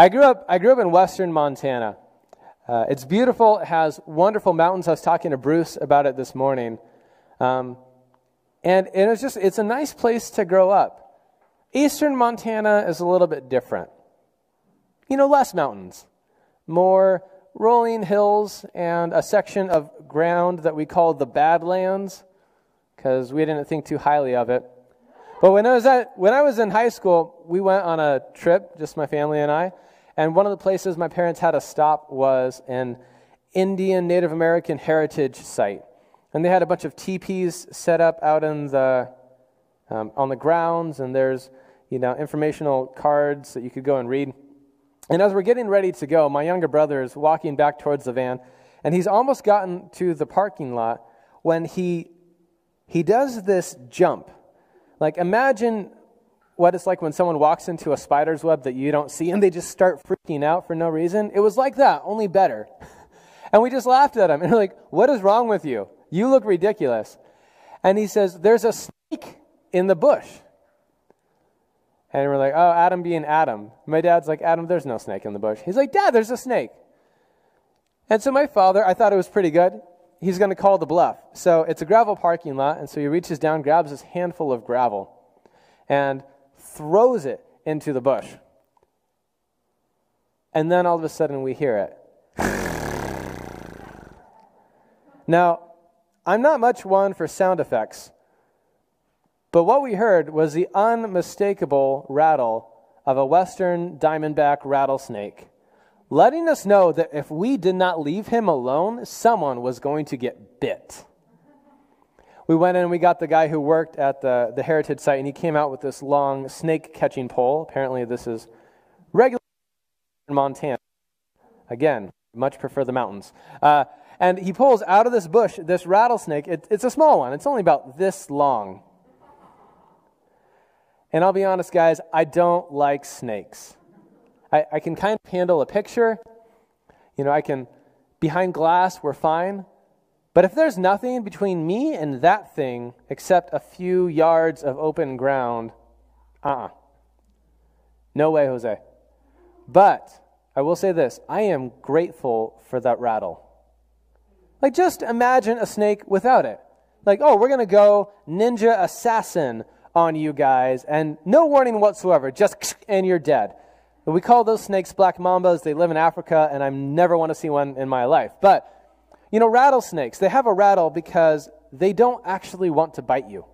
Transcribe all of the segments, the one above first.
I grew up, I grew up in western Montana. Uh, it's beautiful, it has wonderful mountains. I was talking to Bruce about it this morning. Um, and, and it's just, it's a nice place to grow up. Eastern Montana is a little bit different. You know, less mountains, more rolling hills, and a section of ground that we call the Badlands because we didn't think too highly of it. But when I was at when I was in high school, we went on a trip, just my family and I, and one of the places my parents had to stop was an Indian Native American heritage site. And they had a bunch of teepees set up out in the, um, on the grounds, and there's you know, informational cards that you could go and read. And as we're getting ready to go, my younger brother is walking back towards the van, and he's almost gotten to the parking lot when he, he does this jump. Like, imagine what it's like when someone walks into a spider's web that you don't see and they just start freaking out for no reason. It was like that, only better. And we just laughed at him and we're like, What is wrong with you? You look ridiculous. And he says, There's a snake in the bush. And we're like, Oh, Adam being Adam. My dad's like, Adam, there's no snake in the bush. He's like, Dad, there's a snake. And so my father, I thought it was pretty good. He's going to call the bluff. So it's a gravel parking lot. And so he reaches down, grabs his handful of gravel. And throws it into the bush. And then all of a sudden we hear it. now, I'm not much one for sound effects, but what we heard was the unmistakable rattle of a western diamondback rattlesnake, letting us know that if we did not leave him alone, someone was going to get bit we went in and we got the guy who worked at the, the heritage site, and he came out with this long snake catching pole. Apparently, this is regular in Montana. Again, much prefer the mountains. Uh, and he pulls out of this bush this rattlesnake. It, it's a small one, it's only about this long. And I'll be honest, guys, I don't like snakes. I, I can kind of handle a picture. You know, I can, behind glass, we're fine. But if there's nothing between me and that thing except a few yards of open ground, uh uh-uh. uh No way, Jose. But I will say this I am grateful for that rattle. Like, just imagine a snake without it. Like, oh, we're going to go ninja assassin on you guys, and no warning whatsoever, just and you're dead. We call those snakes black mambas. They live in Africa, and I never want to see one in my life. But you know, rattlesnakes, they have a rattle because they don't actually want to bite you.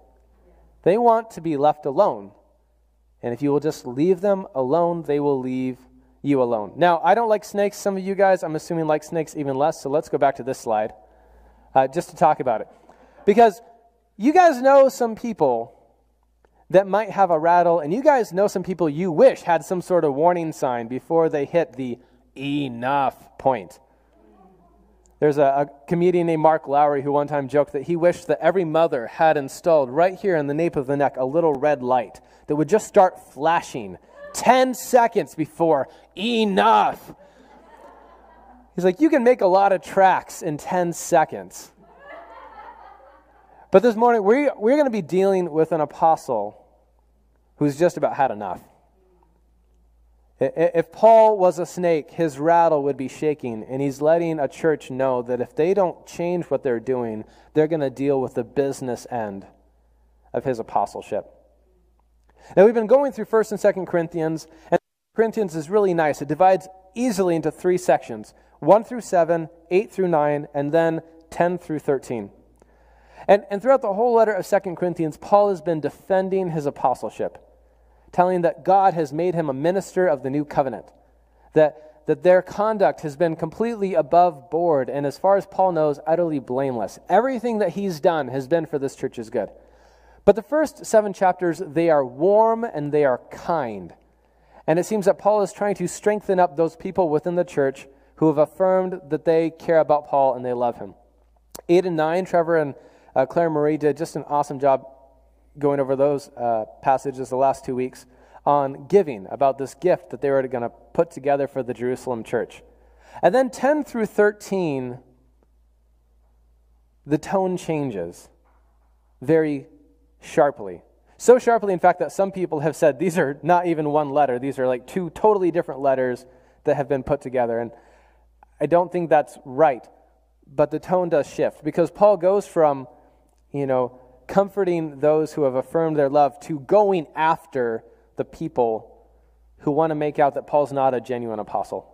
They want to be left alone. And if you will just leave them alone, they will leave you alone. Now, I don't like snakes. Some of you guys, I'm assuming, like snakes even less. So let's go back to this slide uh, just to talk about it. Because you guys know some people that might have a rattle, and you guys know some people you wish had some sort of warning sign before they hit the enough point. There's a, a, comedian named Mark Lowry who one time joked that he wished that every mother had installed right here in the nape of the neck a little red light that would just start flashing 10 seconds before enough. He's like, you can make a lot of tracks in 10 seconds. But this morning, we, we're going to be dealing with an apostle who's just about had enough. If Paul was a snake, his rattle would be shaking, and he's letting a church know that if they don't change what they're doing, they're going to deal with the business end of his apostleship. Now, we've been going through 1st and 2nd Corinthians, and Corinthians is really nice. It divides easily into three sections 1 through 7, 8 through 9, and then 10 through 13. And, and throughout the whole letter of 2 Corinthians, Paul has been defending his apostleship telling that God has made him a minister of the new covenant, that, that their conduct has been completely above board, and as far as Paul knows, utterly blameless. Everything that he's done has been for this church's good. But the first seven chapters, they are warm and they are kind. And it seems that Paul is trying to strengthen up those people within the church who have affirmed that they care about Paul and they love him. Eight and nine, Trevor and uh, Claire Marie did just an awesome job going over those uh, passages the last two weeks on giving, about this gift that they were going to put together for the Jerusalem church. And then 10 through 13, the tone changes very sharply. So sharply, in fact, that some people have said these are not even one letter. These are like two totally different letters that have been put together. And I don't think that's right. But the tone does shift because Paul goes from, you know, comforting those who have affirmed their love to going after the people who want to make out that Paul's not a genuine apostle.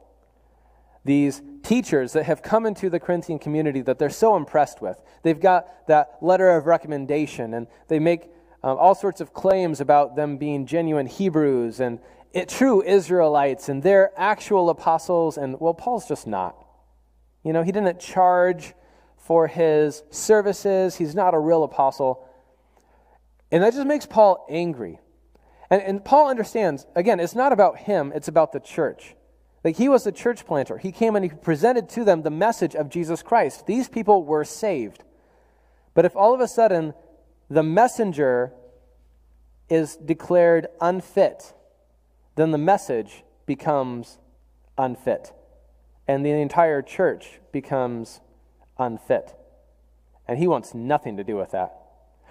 These teachers that have come into the Corinthian community that they're so impressed with. They've got that letter of recommendation and they make um, all sorts of claims about them being genuine Hebrews and it, true Israelites and they're actual apostles. And, well, Paul's just not. You know, he didn't charge for his services, he's not a real apostle. And that just makes Paul angry. And, and Paul understands, again, it's not about him, it's about the church. Like he was the church planter. He came and he presented to them the message of Jesus Christ. These people were saved. But if all of a sudden the messenger is declared unfit, then the message becomes unfit. And the entire church becomes unfit. And he wants nothing to do with that.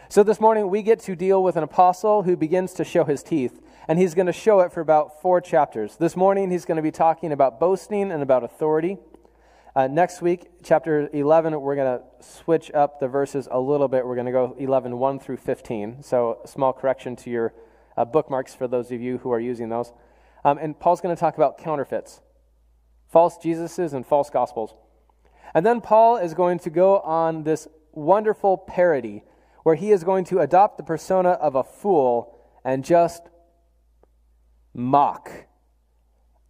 So this morning, we get to deal with an apostle who begins to show his teeth, and he's going to show it for about four chapters. This morning, he's going to be talking about boasting and about authority. Uh, next week, chapter 11, we're going to switch up the verses a little bit. We're going to go 11, 1 through 15. So, a small correction to your uh, bookmarks for those of you who are using those. Um, and Paul's going to talk about counterfeits false Jesuses and false gospels. And then Paul is going to go on this wonderful parody where he is going to adopt the persona of a fool and just mock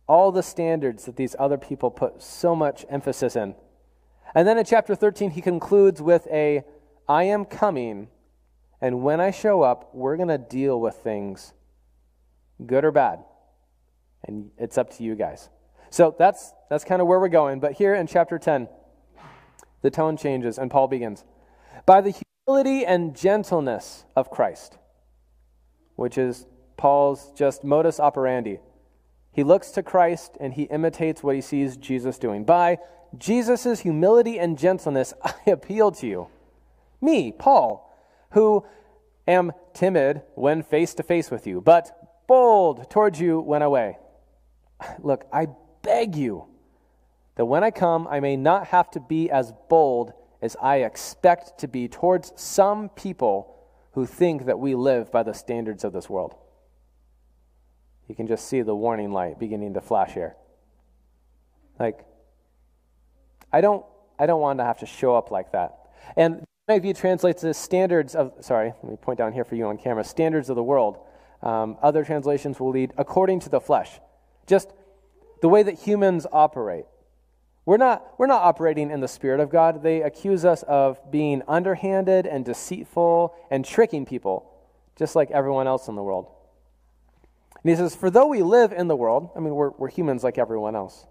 all the standards that these other people put so much emphasis in. And then in chapter 13, he concludes with a I am coming, and when I show up, we're going to deal with things, good or bad. And it's up to you guys. So that's, that's kind of where we're going. But here in chapter 10, the tone changes, and Paul begins. By the humility and gentleness of Christ, which is Paul's just modus operandi. He looks to Christ and he imitates what he sees Jesus doing. By Jesus' humility and gentleness, I appeal to you. Me, Paul, who am timid when face to face with you, but bold towards you when away. Look, I beg you that when I come, I may not have to be as bold as I expect to be towards some people who think that we live by the standards of this world. You can just see the warning light beginning to flash here. Like, I don't, I don't want to have to show up like that. And NIV translates the standards of, sorry, let me point down here for you on camera, standards of the world. Um, other translations will lead according to the flesh. Just the way that humans operate. We're not, we're not operating in the Spirit of God. They accuse us of being underhanded and deceitful and tricking people, just like everyone else in the world. And he says, For though we live in the world, I mean, we're, we're humans like everyone else,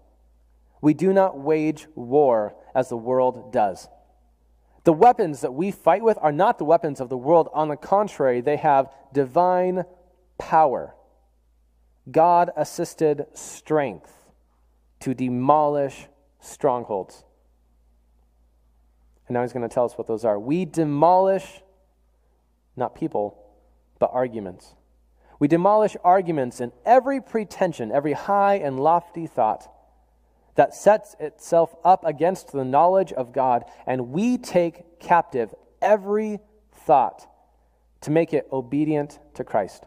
we do not wage war as the world does. The weapons that we fight with are not the weapons of the world. On the contrary, they have divine power, God assisted strength to demolish strongholds. And now he's going to tell us what those are. We demolish not people, but arguments. We demolish arguments and every pretension, every high and lofty thought that sets itself up against the knowledge of God, and we take captive every thought to make it obedient to Christ.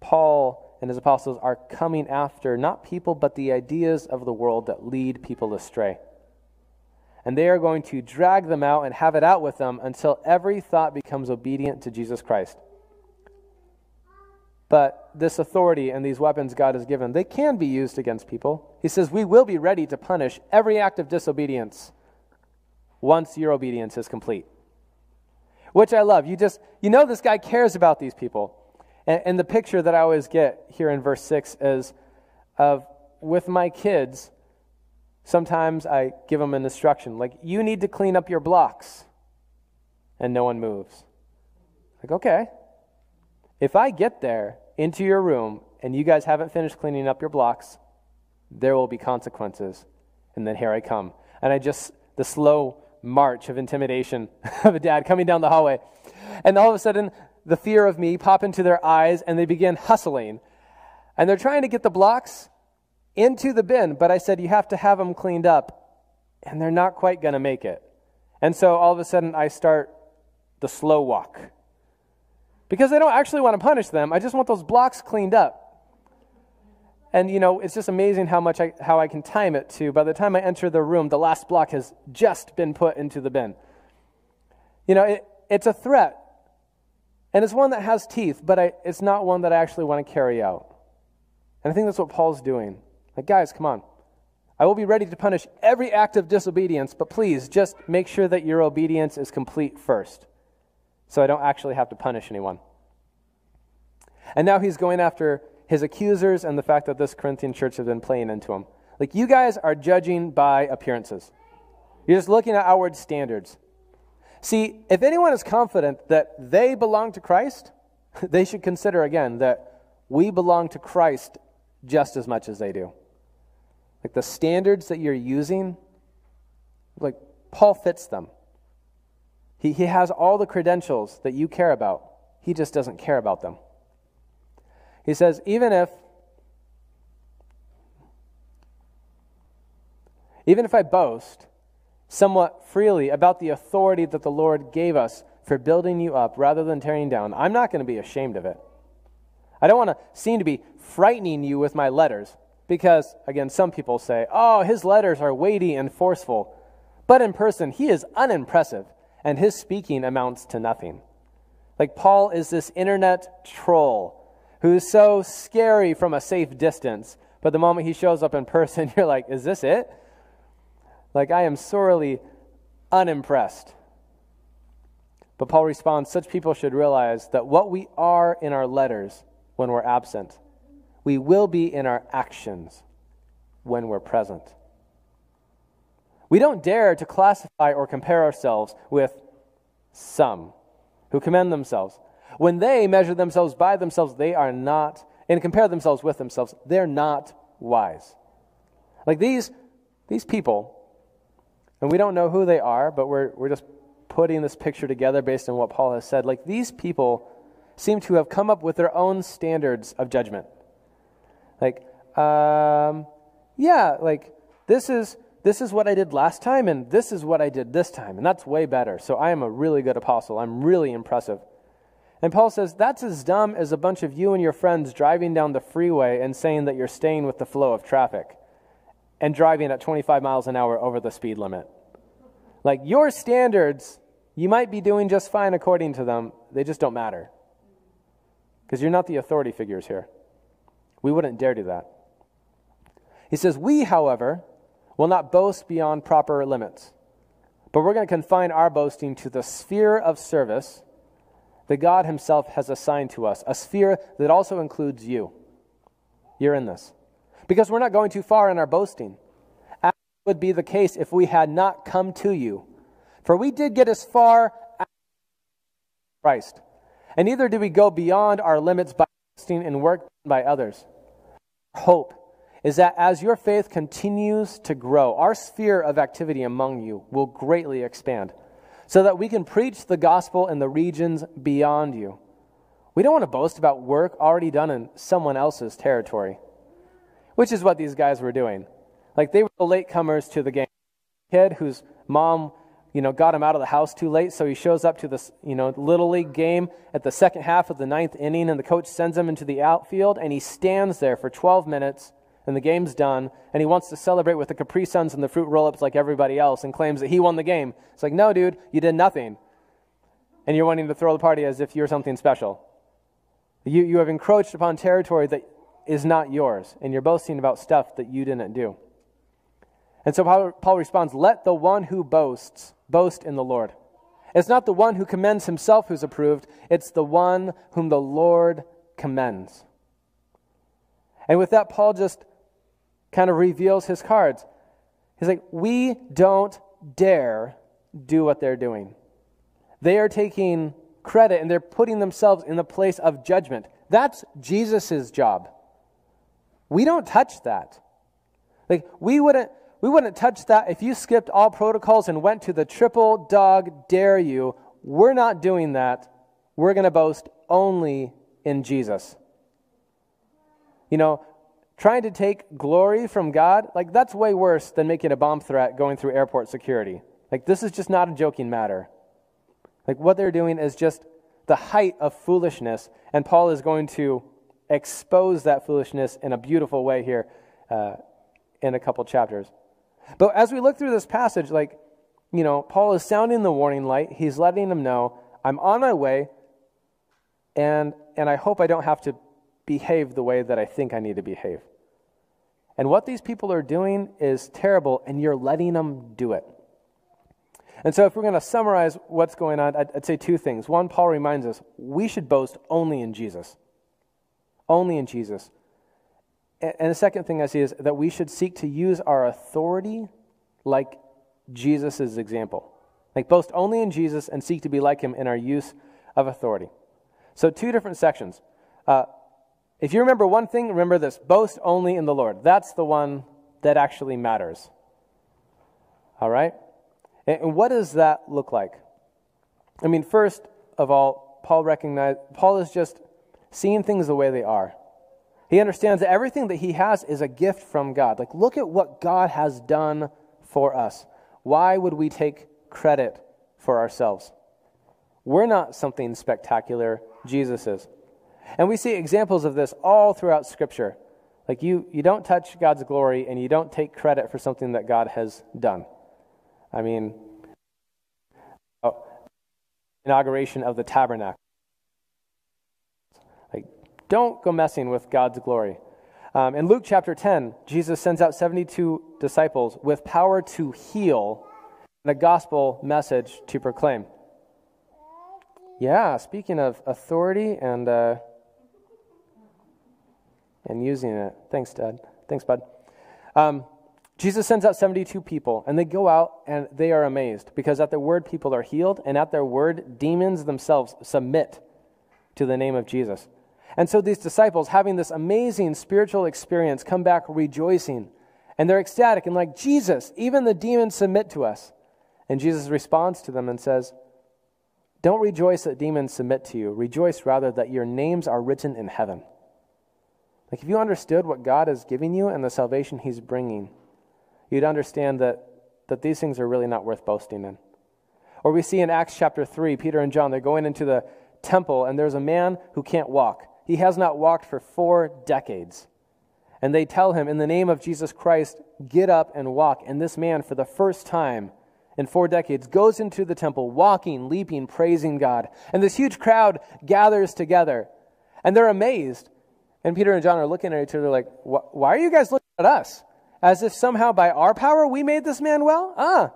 Paul and his apostles are coming after not people, but the ideas of the world that lead people astray. And they are going to drag them out and have it out with them until every thought becomes obedient to Jesus Christ. But this authority and these weapons God has given, they can be used against people. He says, We will be ready to punish every act of disobedience once your obedience is complete. Which I love. You just, you know, this guy cares about these people. And, and the picture that I always get here in verse 6 is of with my kids, sometimes I give them an instruction like, you need to clean up your blocks. And no one moves. Like, okay. If I get there into your room and you guys haven't finished cleaning up your blocks, there will be consequences. And then here I come. And I just, the slow march of intimidation of a dad coming down the hallway. and all of a sudden, the fear of me pop into their eyes and they begin hustling. And they're trying to get the blocks into the bin, but I said, you have to have them cleaned up, and they're not quite going to make it. And so all of a sudden, I start the slow walk. Because I don't actually want to punish them, I just want those blocks cleaned up. And you know, it's just amazing how much I, how I can time it to by the time I enter the room, the last block has just been put into the bin. You know, it, it's a threat. And it's one that has teeth, but I, it's not one that I actually want to carry out. And I think that's what Paul's doing. Like, guys, come on. I will be ready to punish every act of disobedience, but please just make sure that your obedience is complete first so I don't actually have to punish anyone. And now he's going after his accusers and the fact that this Corinthian church has been playing into him. Like, you guys are judging by appearances, you're just looking at outward standards. See, if anyone is confident that they belong to Christ, they should consider again that we belong to Christ just as much as they do. Like the standards that you're using, like Paul fits them. He, he has all the credentials that you care about, he just doesn't care about them. He says, even if even if I boast somewhat freely about the authority that the Lord gave us for building you up rather than tearing down, I'm not going to be ashamed of it. I don't want to seem to be frightening you with my letters because, again, some people say, oh, his letters are weighty and forceful. But in person, he is unimpressive and his speaking amounts to nothing. Like Paul is this internet troll who's so scary from a safe distance, but the moment he shows up in person, you're like, is this it? Like, I am sorely unimpressed. But Paul responds such people should realize that what we are in our letters when we're absent, we will be in our actions when we're present. We don't dare to classify or compare ourselves with some who commend themselves. When they measure themselves by themselves, they are not, and compare themselves with themselves, they're not wise. Like these, these people, and we don't know who they are, but we're, we're just putting this picture together based on what Paul has said. Like these people seem to have come up with their own standards of judgment. Like, um, yeah, like this is this is what I did last time, and this is what I did this time, and that's way better. So I am a really good apostle. I'm really impressive. And Paul says, that's as dumb as a bunch of you and your friends driving down the freeway and saying that you're staying with the flow of traffic and driving at 25 miles an hour over the speed limit. Like your standards, you might be doing just fine according to them, they just don't matter. Because you're not the authority figures here. We wouldn't dare do that. He says, We, however, will not boast beyond proper limits, but we're going to confine our boasting to the sphere of service that God Himself has assigned to us, a sphere that also includes you. You're in this. Because we're not going too far in our boasting. As would be the case if we had not come to you. For we did get as far as Christ. And neither do we go beyond our limits by boasting in work by others. Hope is that as your faith continues to grow, our sphere of activity among you will greatly expand so that we can preach the gospel in the regions beyond you. We don't want to boast about work already done in someone else's territory, which is what these guys were doing. Like they were the latecomers to the game. Kid whose mom, you know, got him out of the house too late, so he shows up to this, you know, little league game at the second half of the ninth inning, and the coach sends him into the outfield, and he stands there for 12 minutes and the game's done, and he wants to celebrate with the Capri Suns and the fruit roll ups like everybody else and claims that he won the game. It's like, no, dude, you did nothing. And you're wanting to throw the party as if you're something special. You, you have encroached upon territory that is not yours, and you're boasting about stuff that you didn't do. And so Paul, responds, Let the one who boasts boast in the Lord. It's not the one who commends himself who's approved, it's the one whom the Lord commends. And with that, Paul just kind of reveals his cards. He's like, we don't dare do what they're doing. They are taking credit and they're putting themselves in the place of judgment. That's Jesus' job. We don't touch that. Like, we wouldn't, we wouldn't touch that if you skipped all protocols and went to the triple dog dare you. We're not doing that we're going to boast only in Jesus. You know, trying to take glory from God, like that's way worse than making a bomb threat going through airport security. Like, this is just not a joking matter. Like, what they're doing is just the height of foolishness, and Paul is going to expose that foolishness in a beautiful way here uh, in a couple chapters. But as we look through this passage, like, you know, Paul is sounding the warning light. He's letting them know, I'm on my way, and, and I hope I don't have to behave the way that I think I need to behave. And what these people are doing is terrible, and you're letting them do it. And so, if we're going to summarize what's going on, I'd, I'd, say two things. One, Paul reminds us we should boast only in Jesus. Only in Jesus. And, the second thing I see is that we should seek to use our authority like Jesus' example. Like, boast only in Jesus and seek to be like him in our use of authority. So, two different sections. Uh, if you remember one thing, remember this boast only in the Lord. That's the one that actually matters. All right? And what does that look like? I mean, first of all, Paul recognized Paul is just seeing things the way they are. He understands that everything that he has is a gift from God. Like, look at what God has done for us. Why would we take credit for ourselves? We're not something spectacular, Jesus is. And we see examples of this all throughout Scripture. Like, you, you don't touch God's glory and you don't take credit for something that God has done. I mean, inauguration of the tabernacle. Don't go messing with God's glory. Um, in Luke chapter 10, Jesus sends out 72 disciples with power to heal and a gospel message to proclaim. Yeah, speaking of authority and, uh, and using it. Thanks, Dad. Thanks, Bud. Um, Jesus sends out 72 people, and they go out and they are amazed because at their word, people are healed, and at their word, demons themselves submit to the name of Jesus. And so these disciples, having this amazing spiritual experience, come back rejoicing, and they're ecstatic and like, Jesus, even the demons submit to us. And Jesus responds to them and says, Don't rejoice that demons submit to you. Rejoice rather that your names are written in heaven. Like, if you understood what God is giving you and the salvation He's bringing, you'd understand that, that these things are really not worth boasting in. Or we see in Acts chapter 3, Peter and John, they're going into the temple, and there's a man who can't walk. He has not walked for four decades. And they tell him, in the name of Jesus Christ, get up and walk. And this man, for the first time in four decades, goes into the temple, walking, leaping, praising God. And this huge crowd gathers together. And they're amazed. And Peter and John are looking at each other like, why are you guys looking at us? as if somehow by our power we made this man well? Ah,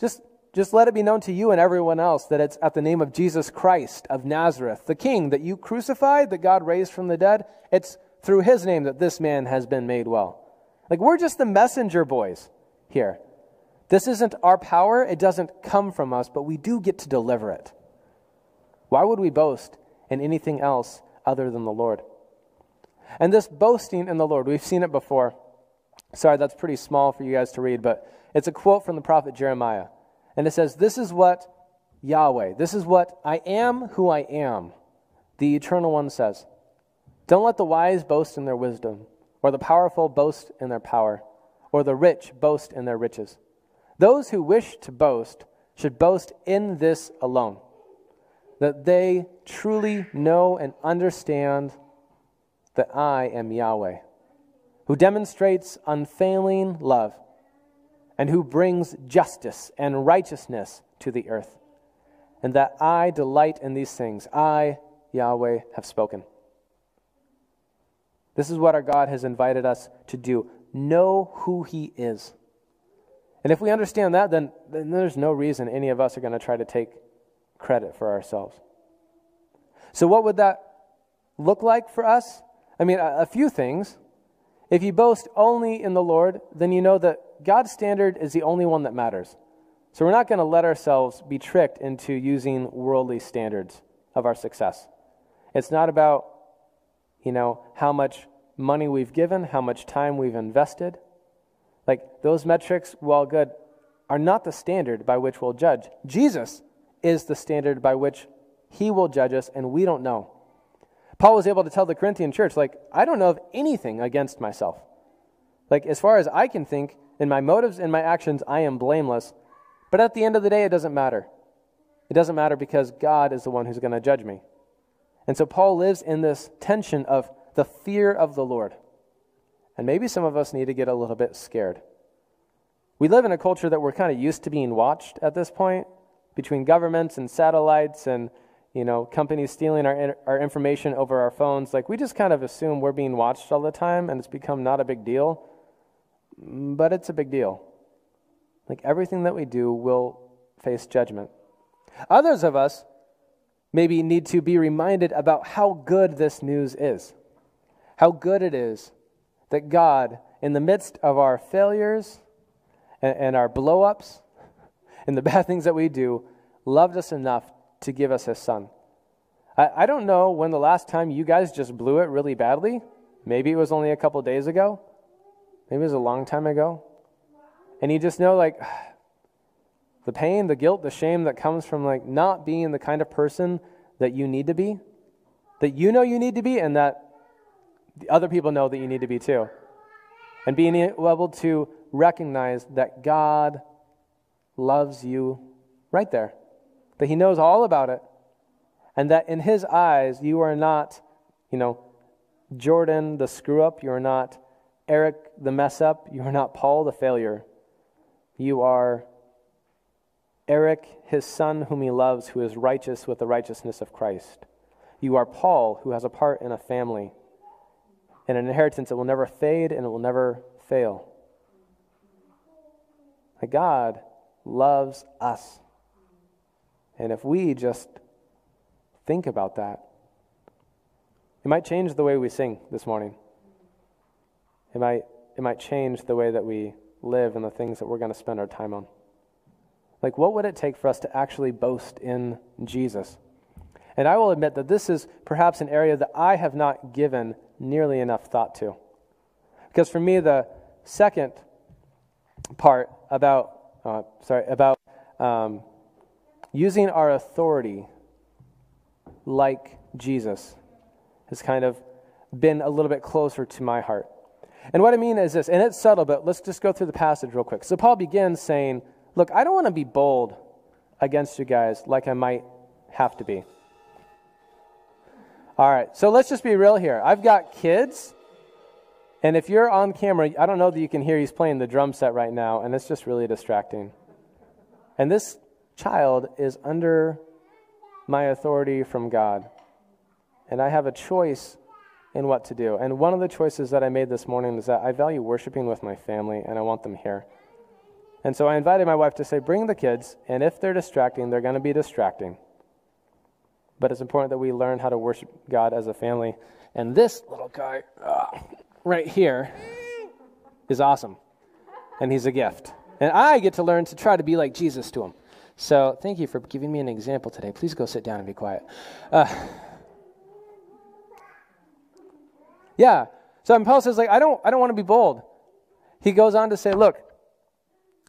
just, just let it be known to you and everyone else that it's at the name of Jesus Christ of Nazareth, the King that you crucified, that God raised from the dead. It's through his name that this man has been made well. Like we're just the messenger boys here. This isn't our power, it doesn't come from us, but we do get to deliver it. Why would we boast in anything else other than the Lord? And this boasting in the Lord, we've seen it before. Sorry, that's pretty small for you guys to read, but it's a quote from the prophet Jeremiah. And it says, This is what Yahweh, this is what I am who I am, the eternal one says. Don't let the wise boast in their wisdom, or the powerful boast in their power, or the rich boast in their riches. Those who wish to boast should boast in this alone that they truly know and understand that I am Yahweh who demonstrates unfailing love, and who brings justice and righteousness to the earth. And that I delight in these things. I, Yahweh, have spoken. This is what our God has invited us to do know who He is. And if we understand that, then, then there's no reason any of us are going to try to take credit for ourselves. So, what would that look like for us? I mean, a, a few things. If you boast only in the Lord, then you know that God's standard is the only one that matters. So we're not going to let ourselves be tricked into using worldly standards of our success. It's not about, you know, how much money we've given, how much time we've invested. Like those metrics, while good, are not the standard by which we'll judge. Jesus is the standard by which He will judge us, and we don't know. Paul was able to tell the Corinthian church, like, I don't know of anything against myself. Like, as far as I can think, in my motives and my actions, I am blameless. But at the end of the day, it doesn't matter. It doesn't matter because God is the one who's going to judge me. And so Paul lives in this tension of the fear of the Lord. And maybe some of us need to get a little bit scared. We live in a culture that we're kind of used to being watched at this point between governments and satellites and you know companies stealing our, our information over our phones like we just kind of assume we're being watched all the time and it's become not a big deal but it's a big deal like everything that we do will face judgment others of us maybe need to be reminded about how good this news is how good it is that God, in the midst of our failures and, and our blow ups and the bad things that we do, loved us enough to give us His Son. I, I don't know when the last time you guys just blew it really badly. Maybe it was only a couple days ago. Maybe it was a long time ago. And you just know, like, the pain, the guilt, the shame that comes from, like, not being the kind of person that you need to be, that you know you need to be, and that the other people know that you need to be too. And being able to recognize that God loves you right there, that He knows all about it, and that in His eyes, you are not, you know, Jordan the screw up, you are not Eric the mess up, you are not Paul the failure. You are Eric, his son, whom he loves, who is righteous with the righteousness of Christ. You are Paul, who has a part in a family and an inheritance that will never fade and it will never fail. God loves us. And if we just think about that, it might change the way we sing this morning. It might, it might change the way that we live and the things that we're going to spend our time on. Like, what would it take for us to actually boast in Jesus? And I will admit that this is perhaps an area that I have not given nearly enough thought to. Because for me, the second part about, uh, sorry, about um, using our authority like Jesus has kind of been a little bit closer to my heart. And what I mean is this, and it's subtle, but let's just go through the passage real quick. So Paul begins saying, Look, I don't want to be bold against you guys like I might have to be. All right, so let's just be real here. I've got kids, and if you're on camera, I don't know that you can hear he's playing the drum set right now, and it's just really distracting. And this child is under my authority from God, and I have a choice in what to do. And one of the choices that I made this morning is that I value worshiping with my family, and I want them here. And so I invited my wife to say, Bring the kids, and if they're distracting, they're going to be distracting. But it's important that we learn how to worship God as a family. And this little guy uh, right here is awesome. And he's a gift. And I get to learn to try to be like Jesus to him. So thank you for giving me an example today. Please go sit down and be quiet. Uh, yeah. So Paul says, like, I don't, I don't want to be bold. He goes on to say, look,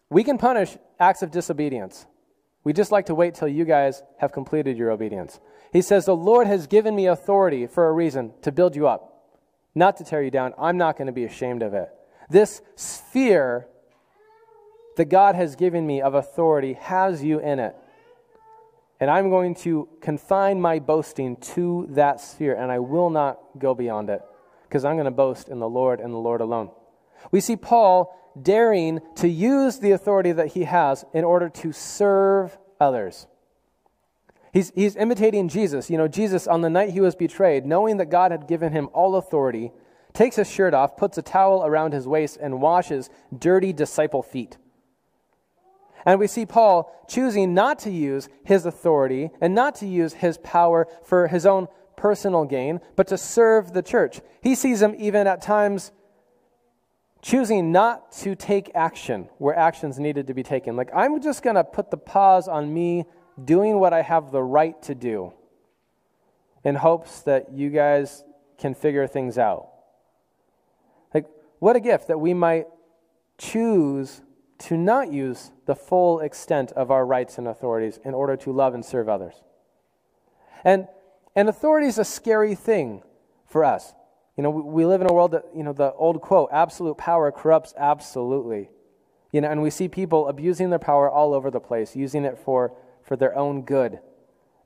we can punish acts of disobedience. We just like to wait till you guys have completed your obedience. He says, The Lord has given me authority for a reason to build you up, not to tear you down. I'm not going to be ashamed of it. This sphere that God has given me of authority has you in it. And I'm going to confine my boasting to that sphere, and I will not go beyond it, because I'm going to boast in the Lord and the Lord alone. We see Paul daring to use the authority that he has in order to serve others. He's, he's imitating Jesus. You know, Jesus, on the night he was betrayed, knowing that God had given him all authority, takes his shirt off, puts a towel around his waist, and washes dirty disciple feet. And we see Paul choosing not to use his authority and not to use his power for his own personal gain, but to serve the church. He sees him even at times choosing not to take action where actions needed to be taken. Like, I'm just going to put the pause on me doing what I have the right to do in hopes that you guys can figure things out. Like, what a gift that we might choose to not use the full extent of our rights and authorities in order to love and serve others. And, and authority is a scary thing for us. You know, we, live in a world that, you know, the old quote, absolute power corrupts absolutely. You know, and we see people abusing their power all over the place, using it for, for their own good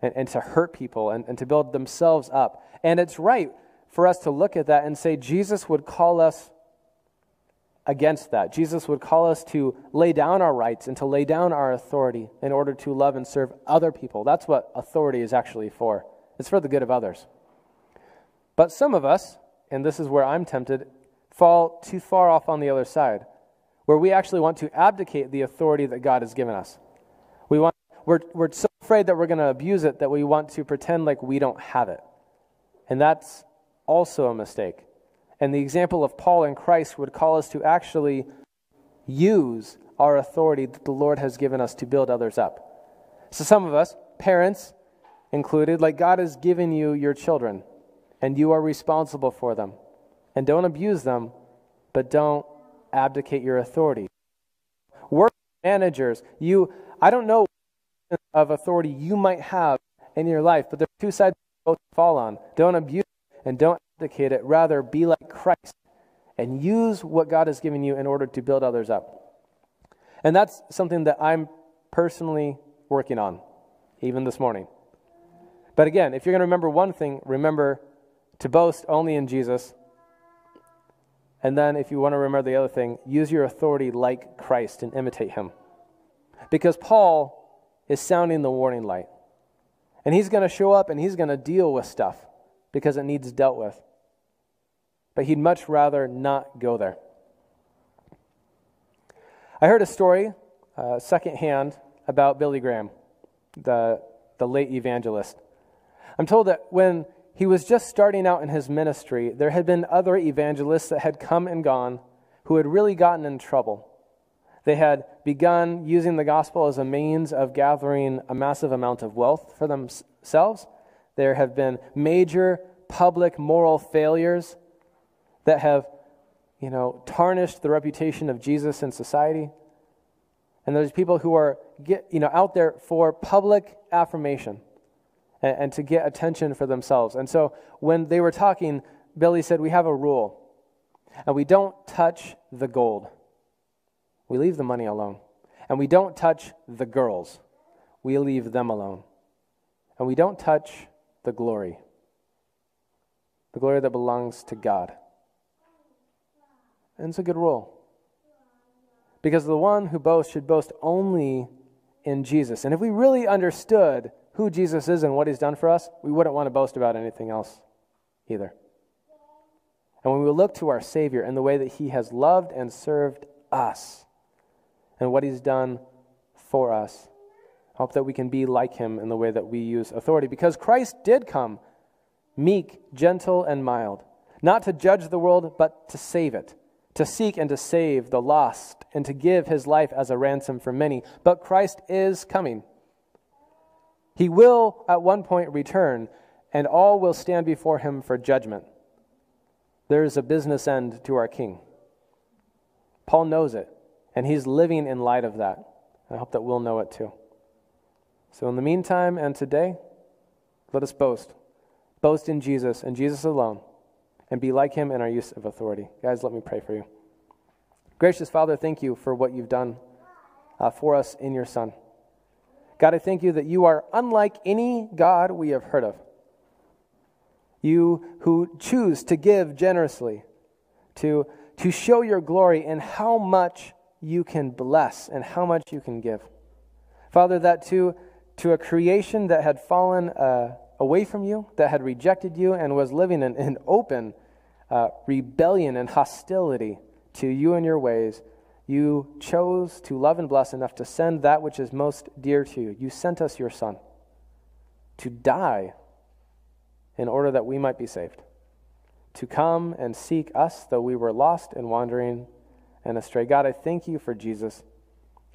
and, and to hurt people and, and to build themselves up. And it's right for us to look at that and say Jesus would call us against that. Jesus would call us to lay down our rights and to lay down our authority in order to love and serve other people. That's what authority is actually for, it's for the good of others. But some of us, and this is where I'm tempted, fall too far off on the other side, where we actually want to abdicate the authority that God has given us. We want, we're, we're so afraid that we're going to abuse it that we want to pretend like we don't have it. And that's also a mistake. And the example of Paul and Christ would call us to actually use our authority that the Lord has given us to build others up. So, some of us, parents included, like God has given you your children, and you are responsible for them. And don't abuse them, but don't abdicate your authority. Work managers, you, I don't know of authority you might have in your life, but there are two sides both fall on. Don't abuse and don't abdicate it. Rather, be like Christ and use what God has given you in order to build others up. And that's something that I'm personally working on, even this morning. But again, if you're going to remember one thing, remember to boast only in Jesus. And then, if you want to remember the other thing, use your authority like Christ and imitate him. Because Paul is sounding the warning light. And he's going to show up and he's going to deal with stuff because it needs dealt with. But he'd much rather not go there. I heard a story, uh, secondhand, about Billy Graham, the, the late evangelist. I'm told that when he was just starting out in his ministry, there had been other evangelists that had come and gone who had really gotten in trouble. They had begun using the gospel as a means of gathering a massive amount of wealth for themselves. There have been major public moral failures that have, you know, tarnished the reputation of Jesus in society. And there's people who are get, you know, out there for public affirmation and, and to get attention for themselves. And so when they were talking, Billy said, We have a rule, and we don't touch the gold. We leave the money alone. And we don't touch the girls. We leave them alone. And we don't touch the glory. The glory that belongs to God. And it's a good rule. Because the one who boasts should boast only in Jesus. And if we really understood who Jesus is and what he's done for us, we wouldn't want to boast about anything else either. And when we look to our Savior and the way that he has loved and served us, and what he's done for us. I hope that we can be like him in the way that we use authority because Christ did come meek, gentle, and mild, not to judge the world, but to save it, to seek and to save the lost, and to give his life as a ransom for many. But Christ is coming. He will at one point return, and all will stand before him for judgment. There is a business end to our King. Paul knows it. And he's living in light of that. I hope that we'll know it too. So, in the meantime and today, let us boast. Boast in Jesus and Jesus alone, and be like him in our use of authority. Guys, let me pray for you. Gracious Father, thank you for what you've done uh, for us in your Son. God, I thank you that you are unlike any God we have heard of. You who choose to give generously, to, to show your glory in how much you can bless and how much you can give. Father, that to, to a creation that had fallen uh, away from you, that had rejected you, and was living in, in open uh, rebellion and hostility to you and your ways, you chose to love and bless enough to send that which is most dear to you. You sent us your Son to die in order that we might be saved, to come and seek us, though we were lost and wandering and astray. God, I thank you for Jesus.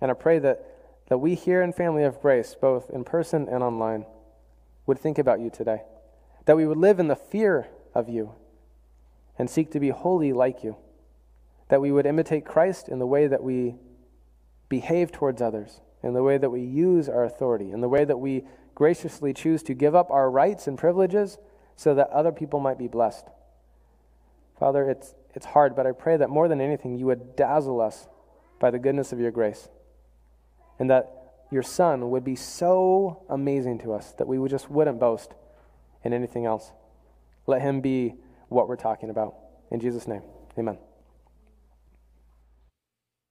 And I pray that, that we here in Family of Grace, both in person and online, would think about you today. That we would live in the fear of you and seek to be holy like you. That we would imitate Christ in the way that we behave towards others, in the way that we use our authority, in the way that we graciously choose to give up our rights and privileges so that other people might be blessed. Father, it's, it's hard, but I pray that more than anything, you would dazzle us by the goodness of your grace. And that your Son would be so amazing to us that we would just wouldn't boast in anything else. Let him be what we're talking about. In Jesus' name, amen.